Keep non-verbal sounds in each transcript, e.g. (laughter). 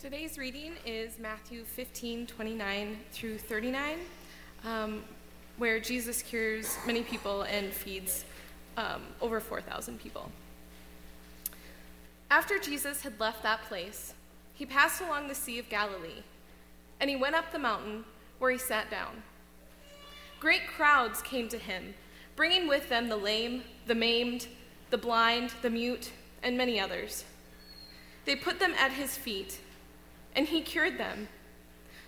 Today's reading is Matthew 15, 29 through 39, um, where Jesus cures many people and feeds um, over 4,000 people. After Jesus had left that place, he passed along the Sea of Galilee, and he went up the mountain where he sat down. Great crowds came to him, bringing with them the lame, the maimed, the blind, the mute, and many others. They put them at his feet and he cured them.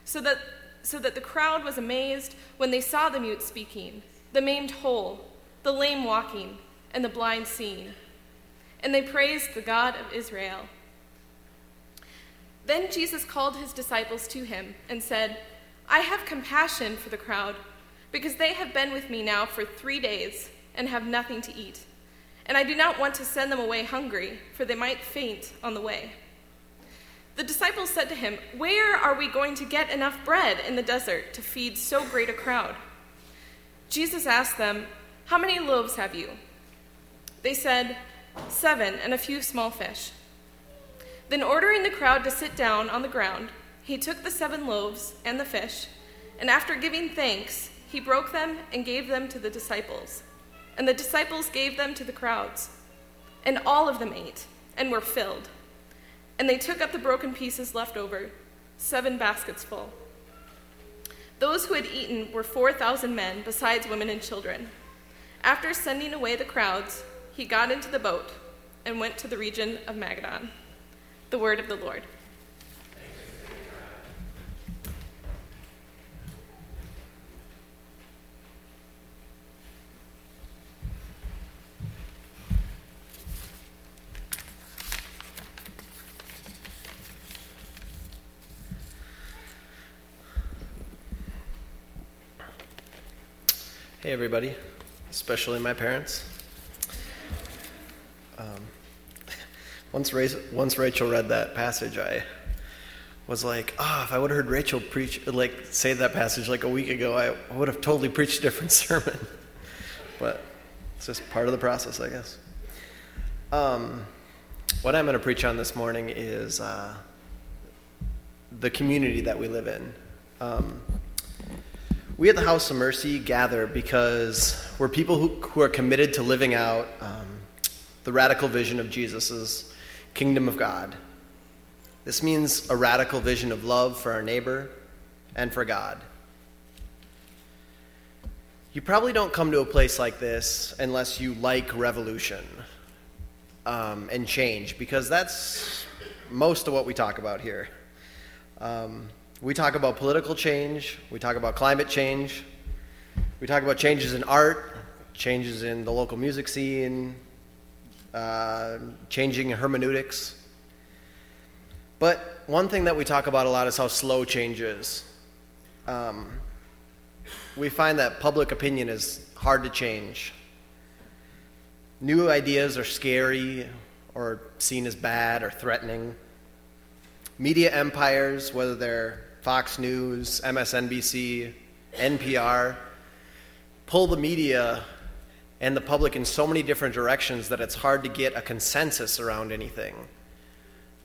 So that, so that the crowd was amazed when they saw the mute speaking, the maimed whole, the lame walking, and the blind seeing. And they praised the God of Israel. Then Jesus called his disciples to him and said, I have compassion for the crowd, because they have been with me now for three days and have nothing to eat. And I do not want to send them away hungry, for they might faint on the way. The disciples said to him, Where are we going to get enough bread in the desert to feed so great a crowd? Jesus asked them, How many loaves have you? They said, Seven and a few small fish. Then, ordering the crowd to sit down on the ground, he took the seven loaves and the fish, and after giving thanks, he broke them and gave them to the disciples. And the disciples gave them to the crowds. And all of them ate and were filled. And they took up the broken pieces left over, seven baskets full. Those who had eaten were 4,000 men, besides women and children. After sending away the crowds, he got into the boat and went to the region of Magadan. The word of the Lord. Hey, everybody, especially my parents. Um, (laughs) once, Rachel, once Rachel read that passage, I was like, oh, if I would have heard Rachel preach, like, say that passage like a week ago, I would have totally preached a different (laughs) sermon. but it's just part of the process, I guess. Um, what I'm going to preach on this morning is uh, the community that we live in. Um, we at the House of Mercy gather because we're people who, who are committed to living out um, the radical vision of Jesus' kingdom of God. This means a radical vision of love for our neighbor and for God. You probably don't come to a place like this unless you like revolution um, and change, because that's most of what we talk about here. Um, we talk about political change, we talk about climate change, we talk about changes in art, changes in the local music scene, uh, changing hermeneutics. But one thing that we talk about a lot is how slow change is. Um, we find that public opinion is hard to change. New ideas are scary or seen as bad or threatening. Media empires, whether they're Fox News, MSNBC, NPR, pull the media and the public in so many different directions that it's hard to get a consensus around anything.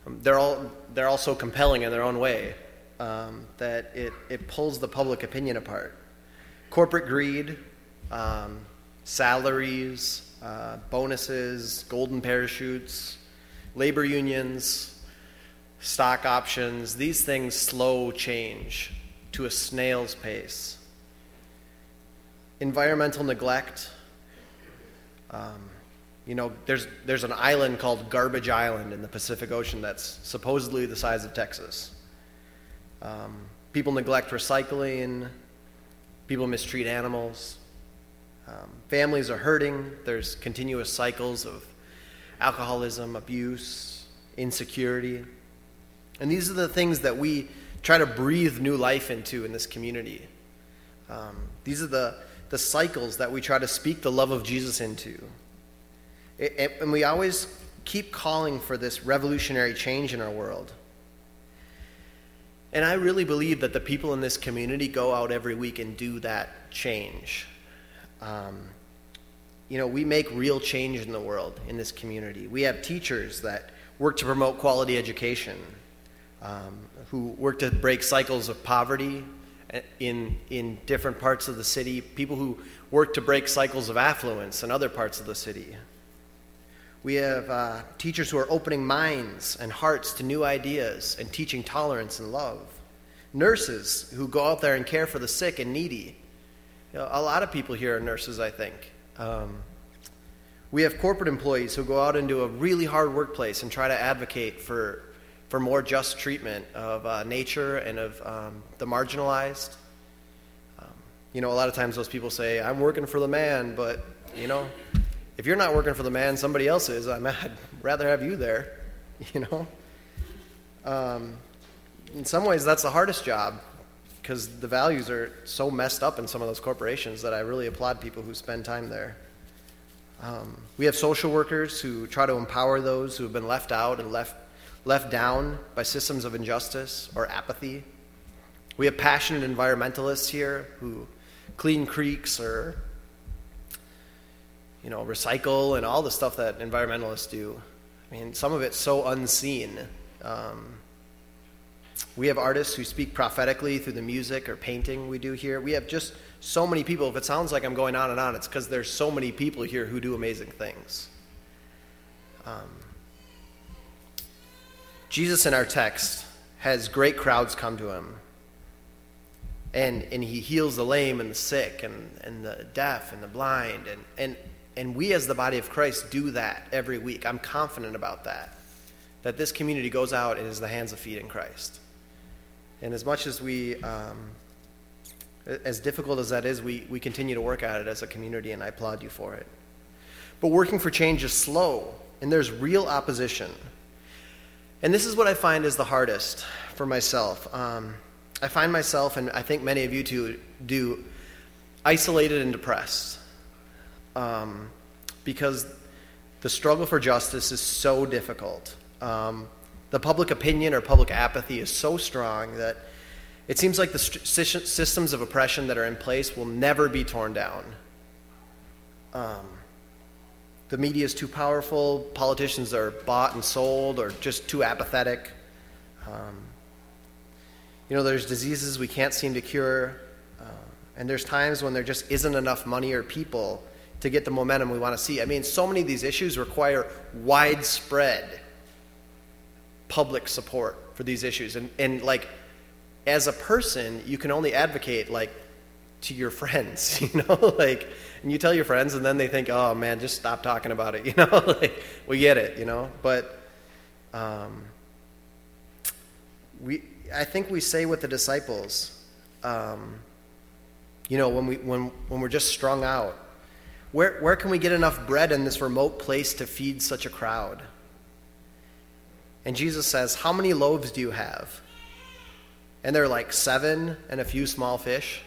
Um, they're, all, they're all so compelling in their own way um, that it, it pulls the public opinion apart. Corporate greed, um, salaries, uh, bonuses, golden parachutes, labor unions, stock options, these things slow change to a snail's pace. Environmental neglect. Um, you know, there's, there's an island called Garbage Island in the Pacific Ocean that's supposedly the size of Texas. Um, people neglect recycling, people mistreat animals, um, families are hurting, there's continuous cycles of alcoholism, abuse, insecurity. And these are the things that we try to breathe new life into in this community. Um, these are the, the cycles that we try to speak the love of Jesus into. It, it, and we always keep calling for this revolutionary change in our world. And I really believe that the people in this community go out every week and do that change. Um, you know, we make real change in the world in this community. We have teachers that work to promote quality education. Um, who work to break cycles of poverty in, in different parts of the city, people who work to break cycles of affluence in other parts of the city. We have uh, teachers who are opening minds and hearts to new ideas and teaching tolerance and love. Nurses who go out there and care for the sick and needy. You know, a lot of people here are nurses, I think. Um, we have corporate employees who go out into a really hard workplace and try to advocate for for more just treatment of uh, nature and of um, the marginalized. Um, you know, a lot of times those people say, I'm working for the man, but, you know, if you're not working for the man, somebody else is. i would (laughs) rather have you there, (laughs) you know? Um, in some ways, that's the hardest job because the values are so messed up in some of those corporations that I really applaud people who spend time there. Um, we have social workers who try to empower those who have been left out and left left down by systems of injustice or apathy. We have passionate environmentalists here who clean creeks or you know recycle and all the stuff that environmentalists do. I mean, some of it's so unseen. Um, we have artists who speak prophetically through the music or painting we do here. We have just so many people. If it sounds like I'm going on and on, it's because there's so many people here who do amazing things. Um, Jesus in our text has great crowds come to him. And, and he heals the lame and the sick and, and the deaf and the blind. And, and, and we, as the body of Christ, do that every week. I'm confident about that. That this community goes out and is the hands of feet in Christ. And as much as we, um, as difficult as that is, we, we continue to work at it as a community, and I applaud you for it. But working for change is slow, and there's real opposition. And this is what I find is the hardest for myself. Um, I find myself, and I think many of you too do, isolated and depressed um, because the struggle for justice is so difficult. Um, the public opinion or public apathy is so strong that it seems like the st- systems of oppression that are in place will never be torn down. Um, the media is too powerful, politicians are bought and sold, or just too apathetic. Um, you know, there's diseases we can't seem to cure, uh, and there's times when there just isn't enough money or people to get the momentum we want to see. I mean, so many of these issues require widespread public support for these issues. And, and like, as a person, you can only advocate, like, to your friends, (laughs) you know, like, and you tell your friends, and then they think, oh man, just stop talking about it, (laughs) you know, like, we get it, you know, but um, we, I think we say with the disciples, um, you know, when we when when we're just strung out, where where can we get enough bread in this remote place to feed such a crowd? And Jesus says, How many loaves do you have? And they're like seven and a few small fish.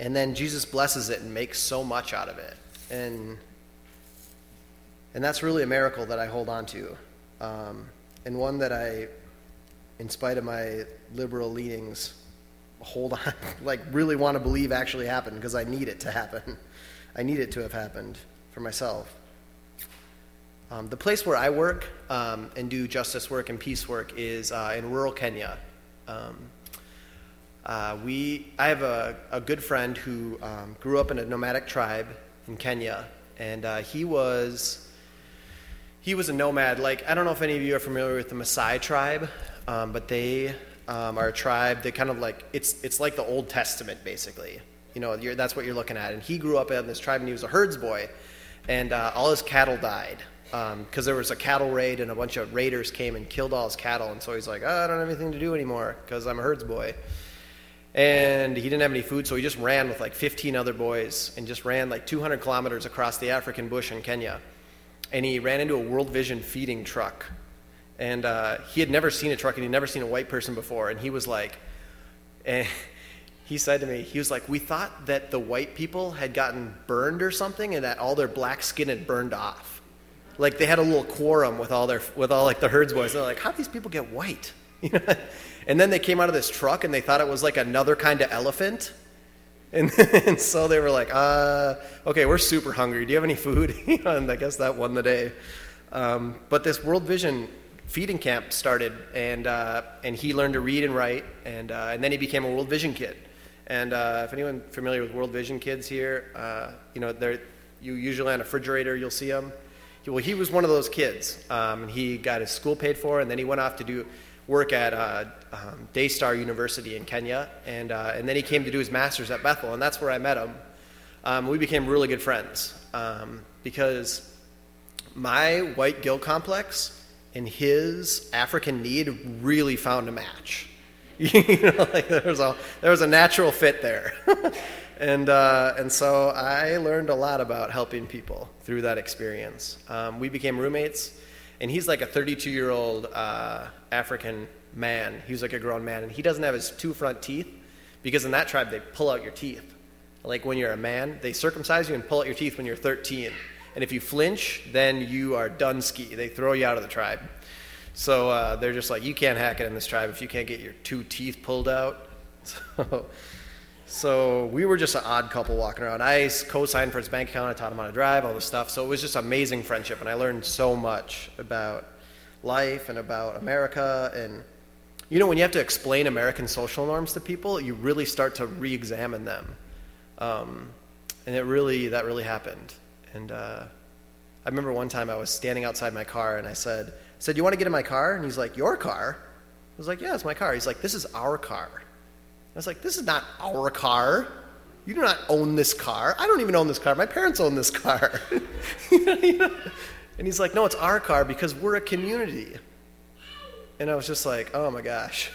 And then Jesus blesses it and makes so much out of it. And, and that's really a miracle that I hold on to. Um, and one that I, in spite of my liberal leanings, hold on, (laughs) like really want to believe actually happened because I need it to happen. (laughs) I need it to have happened for myself. Um, the place where I work um, and do justice work and peace work is uh, in rural Kenya. Um, uh, we, I have a, a good friend who um, grew up in a nomadic tribe in Kenya, and uh, he was he was a nomad. Like I don't know if any of you are familiar with the Maasai tribe, um, but they um, are a tribe. They kind of like it's it's like the Old Testament basically. You know, that's what you're looking at. And he grew up in this tribe, and he was a herds boy, and uh, all his cattle died because um, there was a cattle raid, and a bunch of raiders came and killed all his cattle. And so he's like, oh, I don't have anything to do anymore because I'm a herds boy and he didn't have any food, so he just ran with like 15 other boys and just ran like 200 kilometers across the African bush in Kenya. And he ran into a World Vision feeding truck. And uh, he had never seen a truck and he'd never seen a white person before. And he was like, (laughs) and he said to me, he was like, We thought that the white people had gotten burned or something and that all their black skin had burned off. Like they had a little quorum with all their, with all like the herds boys. They're like, How do these people get white? (laughs) And then they came out of this truck and they thought it was like another kind of elephant. And, (laughs) and so they were like, uh, okay, we're super hungry. Do you have any food? (laughs) and I guess that won the day. Um, but this World Vision feeding camp started, and uh, and he learned to read and write, and uh, and then he became a World Vision kid. And uh, if anyone familiar with World Vision kids here, uh, you know they're you usually on a refrigerator you'll see them. Well, he was one of those kids. Um, he got his school paid for, and then he went off to do work at uh, um, Daystar University in Kenya, and uh, and then he came to do his master's at Bethel, and that's where I met him. Um, we became really good friends um, because my white guilt complex and his African need really found a match. (laughs) you know, like there was a there was a natural fit there, (laughs) and uh, and so I learned a lot about helping people through that experience. Um, we became roommates, and he's like a 32 year old uh, African man. He's like a grown man, and he doesn't have his two front teeth because in that tribe they pull out your teeth. Like when you're a man, they circumcise you and pull out your teeth when you're 13. And if you flinch, then you are done ski. They throw you out of the tribe. So uh, they're just like, you can't hack it in this tribe if you can't get your two teeth pulled out. (laughs) So, so we were just an odd couple walking around. I co-signed for his bank account. I taught him how to drive, all this stuff. So it was just amazing friendship, and I learned so much about life and about America. And you know, when you have to explain American social norms to people, you really start to re-examine them. Um, and it really, that really happened. And uh, I remember one time I was standing outside my car and I said, I said, you want to get in my car? And he's like, your car? I was like, yeah, it's my car. He's like, this is our car. I was like, this is not our car. You do not own this car. I don't even own this car. My parents own this car. (laughs) and he's like, no, it's our car because we're a community. And I was just like, oh my gosh.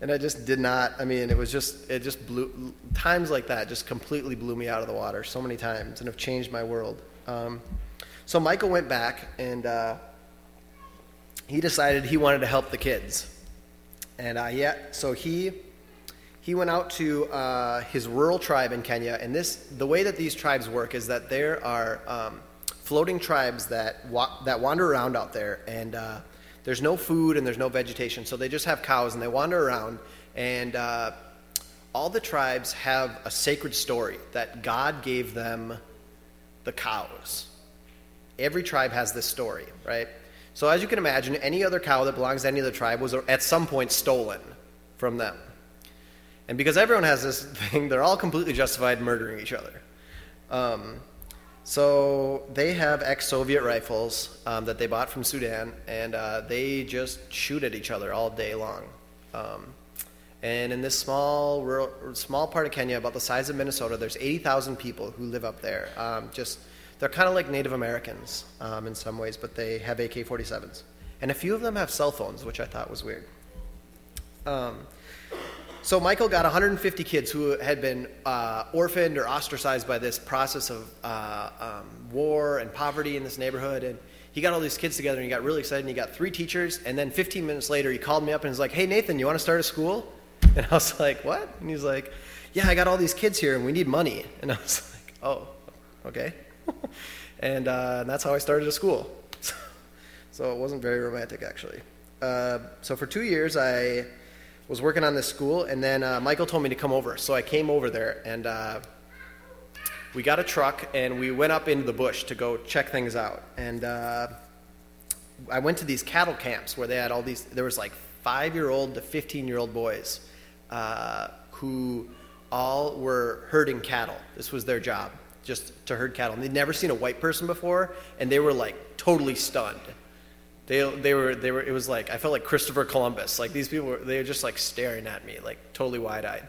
and I just did not. I mean, it was just it just blew times like that just completely blew me out of the water so many times and have changed my world. Um, so Michael went back and uh, he decided he wanted to help the kids, and uh, yeah, so he he went out to uh, his rural tribe in Kenya, and this the way that these tribes work is that there are um, floating tribes that wa- that wander around out there and uh, there's no food and there's no vegetation, so they just have cows and they wander around. And uh, all the tribes have a sacred story that God gave them the cows. Every tribe has this story, right? So, as you can imagine, any other cow that belongs to any other tribe was at some point stolen from them. And because everyone has this (laughs) thing, they're all completely justified murdering each other. Um, so they have ex-Soviet rifles um, that they bought from Sudan, and uh, they just shoot at each other all day long. Um, and in this small rural, small part of Kenya, about the size of Minnesota, there's 80,000 people who live up there. Um, just they're kind of like Native Americans um, in some ways, but they have AK-47s, and a few of them have cell phones, which I thought was weird. Um, so Michael got 150 kids who had been uh, orphaned or ostracized by this process of uh, um, war and poverty in this neighborhood, and he got all these kids together and he got really excited. And he got three teachers, and then 15 minutes later, he called me up and was like, "Hey Nathan, you want to start a school?" (laughs) And I was like, "What?" And he's like, "Yeah, I got all these kids here, and we need money." And I was (laughs) like, "Oh, okay." (laughs) and, uh, and that's how I started a school. (laughs) so it wasn't very romantic, actually. Uh, so for two years, I was working on this school, and then uh, Michael told me to come over. So I came over there, and uh, we got a truck, and we went up into the bush to go check things out. And uh, I went to these cattle camps where they had all these, there was like five year old to 15 year old boys uh, who all were herding cattle. This was their job, just to herd cattle. And they'd never seen a white person before, and they were like totally stunned they, they were they were it was like I felt like Christopher Columbus. Like these people were they were just like staring at me like totally wide eyed.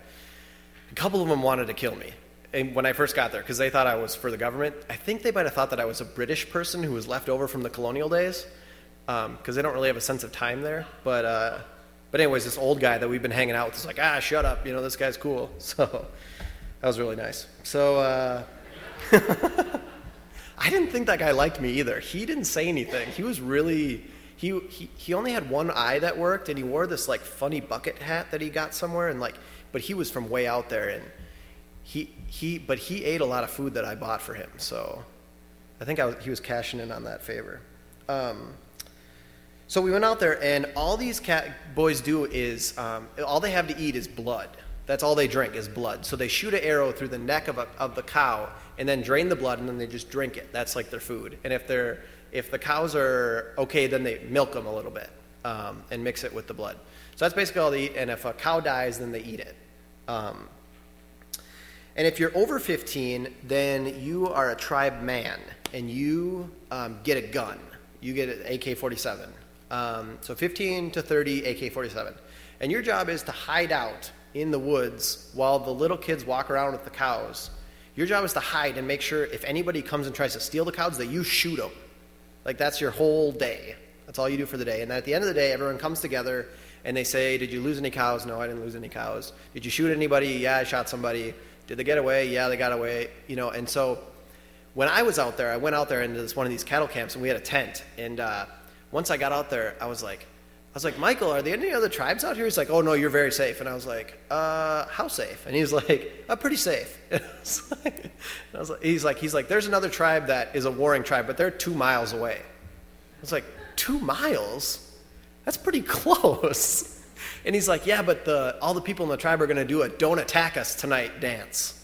A couple of them wanted to kill me. And when I first got there, because they thought I was for the government, I think they might have thought that I was a British person who was left over from the colonial days, because um, they don't really have a sense of time there. But uh, but anyways, this old guy that we've been hanging out with is like, ah, shut up, you know, this guy's cool. (laughs) So that was really nice. So uh, (laughs) I didn't think that guy liked me either. He didn't say anything. He was really he, he he only had one eye that worked and he wore this like funny bucket hat that he got somewhere and like but he was from way out there and he he but he ate a lot of food that I bought for him. So I think I was, he was cashing in on that favor. Um, so we went out there, and all these cat boys do is um, all they have to eat is blood. That's all they drink is blood. So they shoot an arrow through the neck of, a, of the cow and then drain the blood and then they just drink it. That's like their food. And if they're If the cows are okay, then they milk them a little bit um, and mix it with the blood. So that's basically all they eat. And if a cow dies, then they eat it. Um, and if you're over 15, then you are a tribe man and you um, get a gun. You get an AK 47. Um, so 15 to 30 AK 47. And your job is to hide out in the woods while the little kids walk around with the cows. Your job is to hide and make sure if anybody comes and tries to steal the cows, that you shoot them. Like that's your whole day. That's all you do for the day. And then at the end of the day, everyone comes together and they say, Did you lose any cows? No, I didn't lose any cows. Did you shoot anybody? Yeah, I shot somebody. Did they get away? Yeah, they got away. You know, and so when I was out there, I went out there into this one of these cattle camps, and we had a tent. And uh, once I got out there, I was like, I was like, Michael, are there any other tribes out here? He's like, Oh no, you're very safe. And I was like, Uh, how safe? And he's like, uh, Pretty safe. (laughs) And I was like, I was like, he's like, he's like, there's another tribe that is a warring tribe, but they're two miles away. I was like, two miles? That's pretty (laughs) close. And he's like, yeah, but the, all the people in the tribe are going to do a don't attack us tonight dance.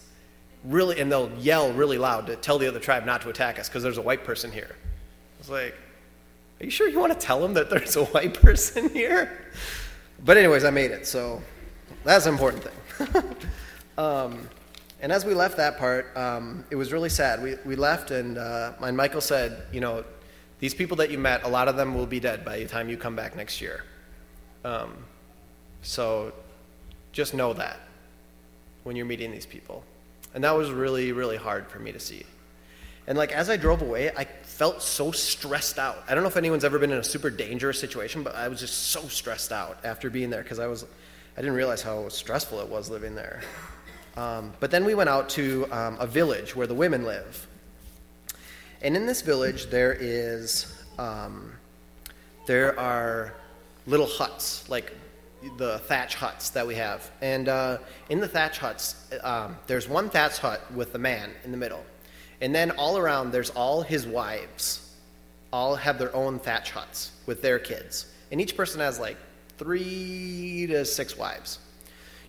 Really, and they'll yell really loud to tell the other tribe not to attack us because there's a white person here. I was like, are you sure you want to tell them that there's a white person here? But anyways, I made it, so that's an important thing. (laughs) um, and as we left that part, um, it was really sad. We, we left, and, uh, and Michael said, you know, these people that you met, a lot of them will be dead by the time you come back next year. Um, so just know that when you're meeting these people. And that was really, really hard for me to see. And like as I drove away, I felt so stressed out. I don't know if anyone's ever been in a super dangerous situation, but I was just so stressed out after being there because I was, I didn't realize how stressful it was living there. Um, but then we went out to um, a village where the women live. And in this village, there is, um, there are little huts, like the thatch huts that we have. And uh, in the thatch huts, um, there's one thatch hut with the man in the middle. And then all around, there's all his wives. All have their own thatch huts with their kids. And each person has like three to six wives.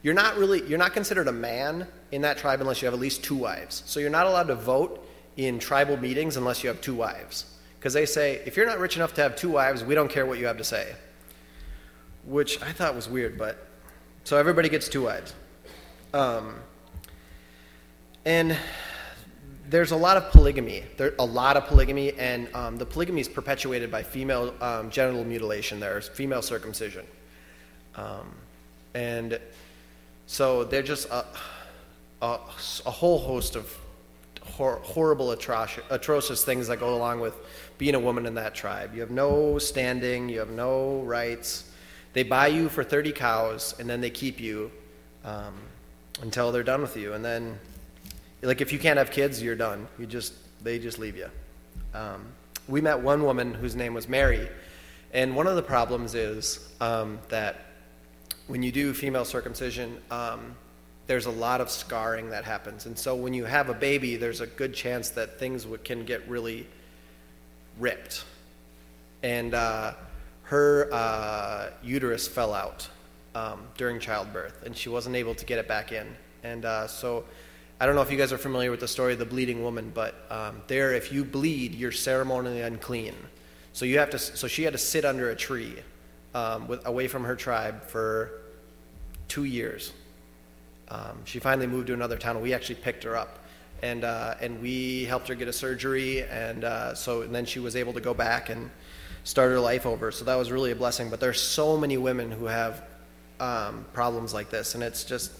You're not really, you're not considered a man in that tribe unless you have at least two wives. So you're not allowed to vote in tribal meetings unless you have two wives. Because they say, if you're not rich enough to have two wives, we don't care what you have to say which I thought was weird, but so everybody gets two wives. Um, and there's a lot of polygamy. There a lot of polygamy, and um, the polygamy is perpetuated by female um, genital mutilation. There's female circumcision, um, and so they're just a, a, a whole host of hor- horrible, atrocious, things that go along with being a woman in that tribe. You have no standing. You have no rights. They buy you for 30 cows, and then they keep you um, until they're done with you. And then, like, if you can't have kids, you're done. You just, they just leave you. Um, we met one woman whose name was Mary, and one of the problems is um, that when you do female circumcision, um, there's a lot of scarring that happens. And so when you have a baby, there's a good chance that things can get really ripped. And, uh, her uh, uterus fell out um, during childbirth, and she wasn't able to get it back in. And uh, so, I don't know if you guys are familiar with the story of the bleeding woman, but um, there, if you bleed, you're ceremonially unclean. So you have to. So she had to sit under a tree, um, with, away from her tribe for two years. Um, she finally moved to another town. We actually picked her up, and uh, and we helped her get a surgery, and uh, so and then she was able to go back and start her life over. So that was really a blessing. But there's so many women who have um, problems like this, and it's just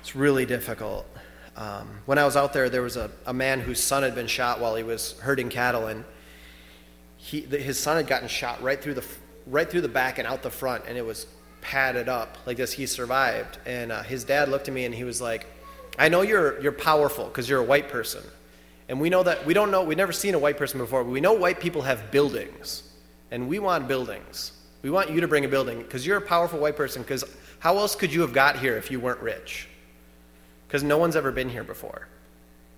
it's really difficult. Um, when I was out there, there was a, a man whose son had been shot while he was herding cattle, and he, the, his son had gotten shot right through the right through the back and out the front, and it was padded up like this. He survived, and uh, his dad looked at me and he was like, "I know you're you're powerful because you're a white person." And we know that, we don't know, we've never seen a white person before, but we know white people have buildings. And we want buildings. We want you to bring a building because you're a powerful white person. Because how else could you have got here if you weren't rich? Because no one's ever been here before.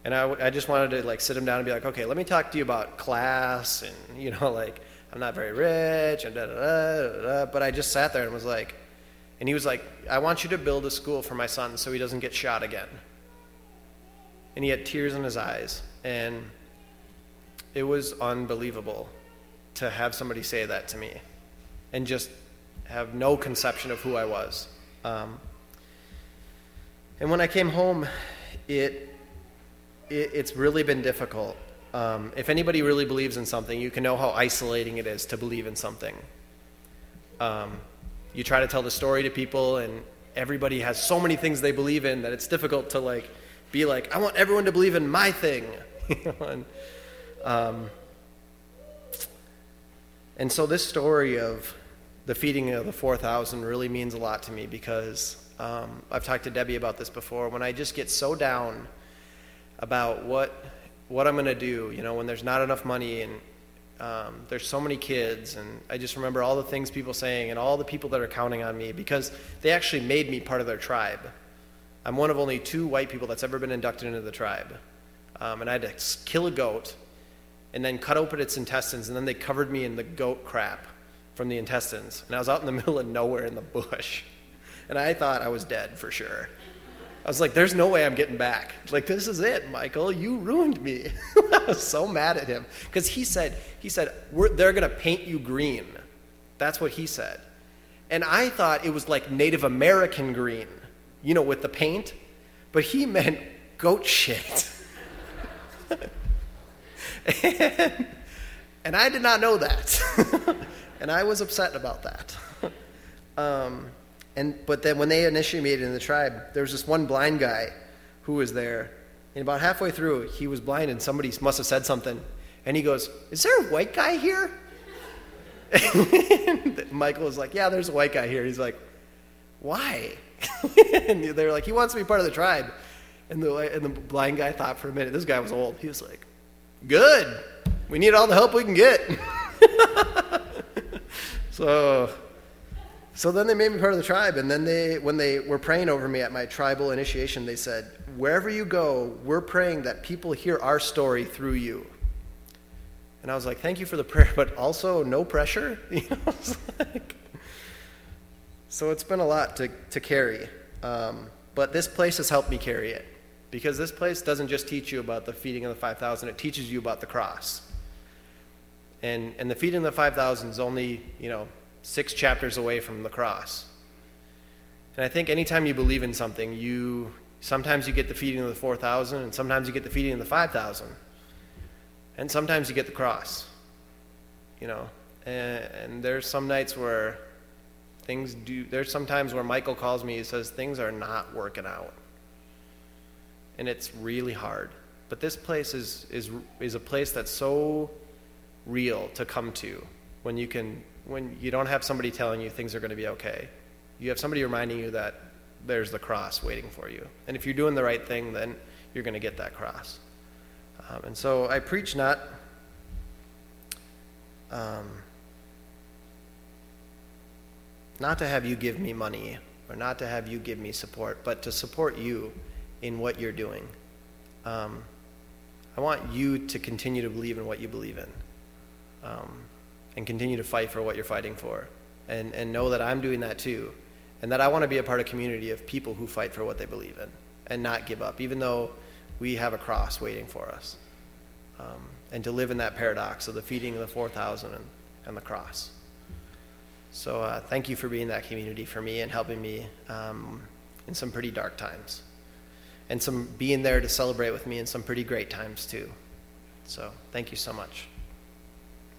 And I, I just wanted to like sit him down and be like, okay, let me talk to you about class and, (laughs) you know, like, I'm not very rich and da da da da. But I just sat there and was like, and he was like, I want you to build a school for my son so he doesn't get shot again. And he had tears in his eyes. And it was unbelievable to have somebody say that to me and just have no conception of who I was. Um, and when I came home, it, it it's really been difficult. Um, if anybody really believes in something, you can know how isolating it is to believe in something. Um, you try to tell the story to people, and everybody has so many things they believe in that it's difficult to like be like, I want everyone to believe in my thing. (laughs) and, um, and so this story of the feeding of the 4,000 really means a lot to me because um, I've talked to Debbie about this before. When I just get so down about what what I'm going to do, you know, when there's not enough money and um, there's so many kids, and I just remember all the things people saying and all the people that are counting on me because they actually made me part of their tribe. I'm one of only two white people that's ever been inducted into the tribe. Um, and I had to kill a goat and then cut open its intestines, and then they covered me in the goat crap from the intestines. And I was out in the (laughs) middle of nowhere in the bush. And I thought I was dead for sure. I was like, there's no way I'm getting back. Like, this is it, Michael. You ruined me. (laughs) I was so mad at him. Because he said, he said, they're going to paint you green. That's what he said. And I thought it was like Native American green, you know, with the paint. But he meant goat shit. and, (laughs) and, I did not know that. (laughs) and I was upset about that. Um, and, but then when they initiated in the tribe, there was this one blind guy who was there. And about halfway through, he was blind and somebody must have said something. And he goes, Is there a white guy here? (laughs) Michael was like, Yeah, there's a white guy here. He's like, Why? (laughs) and they're like, He wants to be part of the tribe. And the, and the blind guy thought for a minute. This guy was old. He was like, Good. We need all the help we can get. (laughs) so so then they made me part of the tribe, and then they, when they were praying over me at my tribal initiation, they said, "Wherever you go, we're praying that people hear our story through you." And I was like, "Thank you for the prayer, (laughs) but also no pressure." (laughs) You know, (laughs) like, so it's been a lot to to carry, um, but this place has helped me carry it because this place doesn't just teach you about the feeding of the five thousand; it teaches you about the cross. And and the feeding of the five thousand is only you know six chapters away from the cross. And I think anytime you believe in something, you sometimes you get the feeding of the 4,000, and sometimes you get the feeding of the 5,000. And sometimes you get the cross. You know, and, and there's some nights where things do, there's some times where Michael calls me, he says, things are not working out. And it's really hard. But this place is, is, is a place that's so real to come to when you can when you don't have somebody telling you things are going to be okay. You have somebody reminding you that there's the cross waiting for you. And if you're doing the right thing, then you're going to get that cross. Um, and so I preach not. Um, not to have you give me money or not to have you give me support, but to support you in what you're doing. Um, I want you to continue to believe in what you believe in. Um, and continue to fight for what you're fighting for. And, and know that I'm doing that too. And that I want to be a part of a community of people who fight for what they believe in and not give up, even though we have a cross waiting for us. Um, and to live in that paradox of the feeding of the 4,000 and, and the cross. So uh, thank you for being that community for me and helping me um, in some pretty dark times. And some being there to celebrate with me in some pretty great times too. So thank you so much.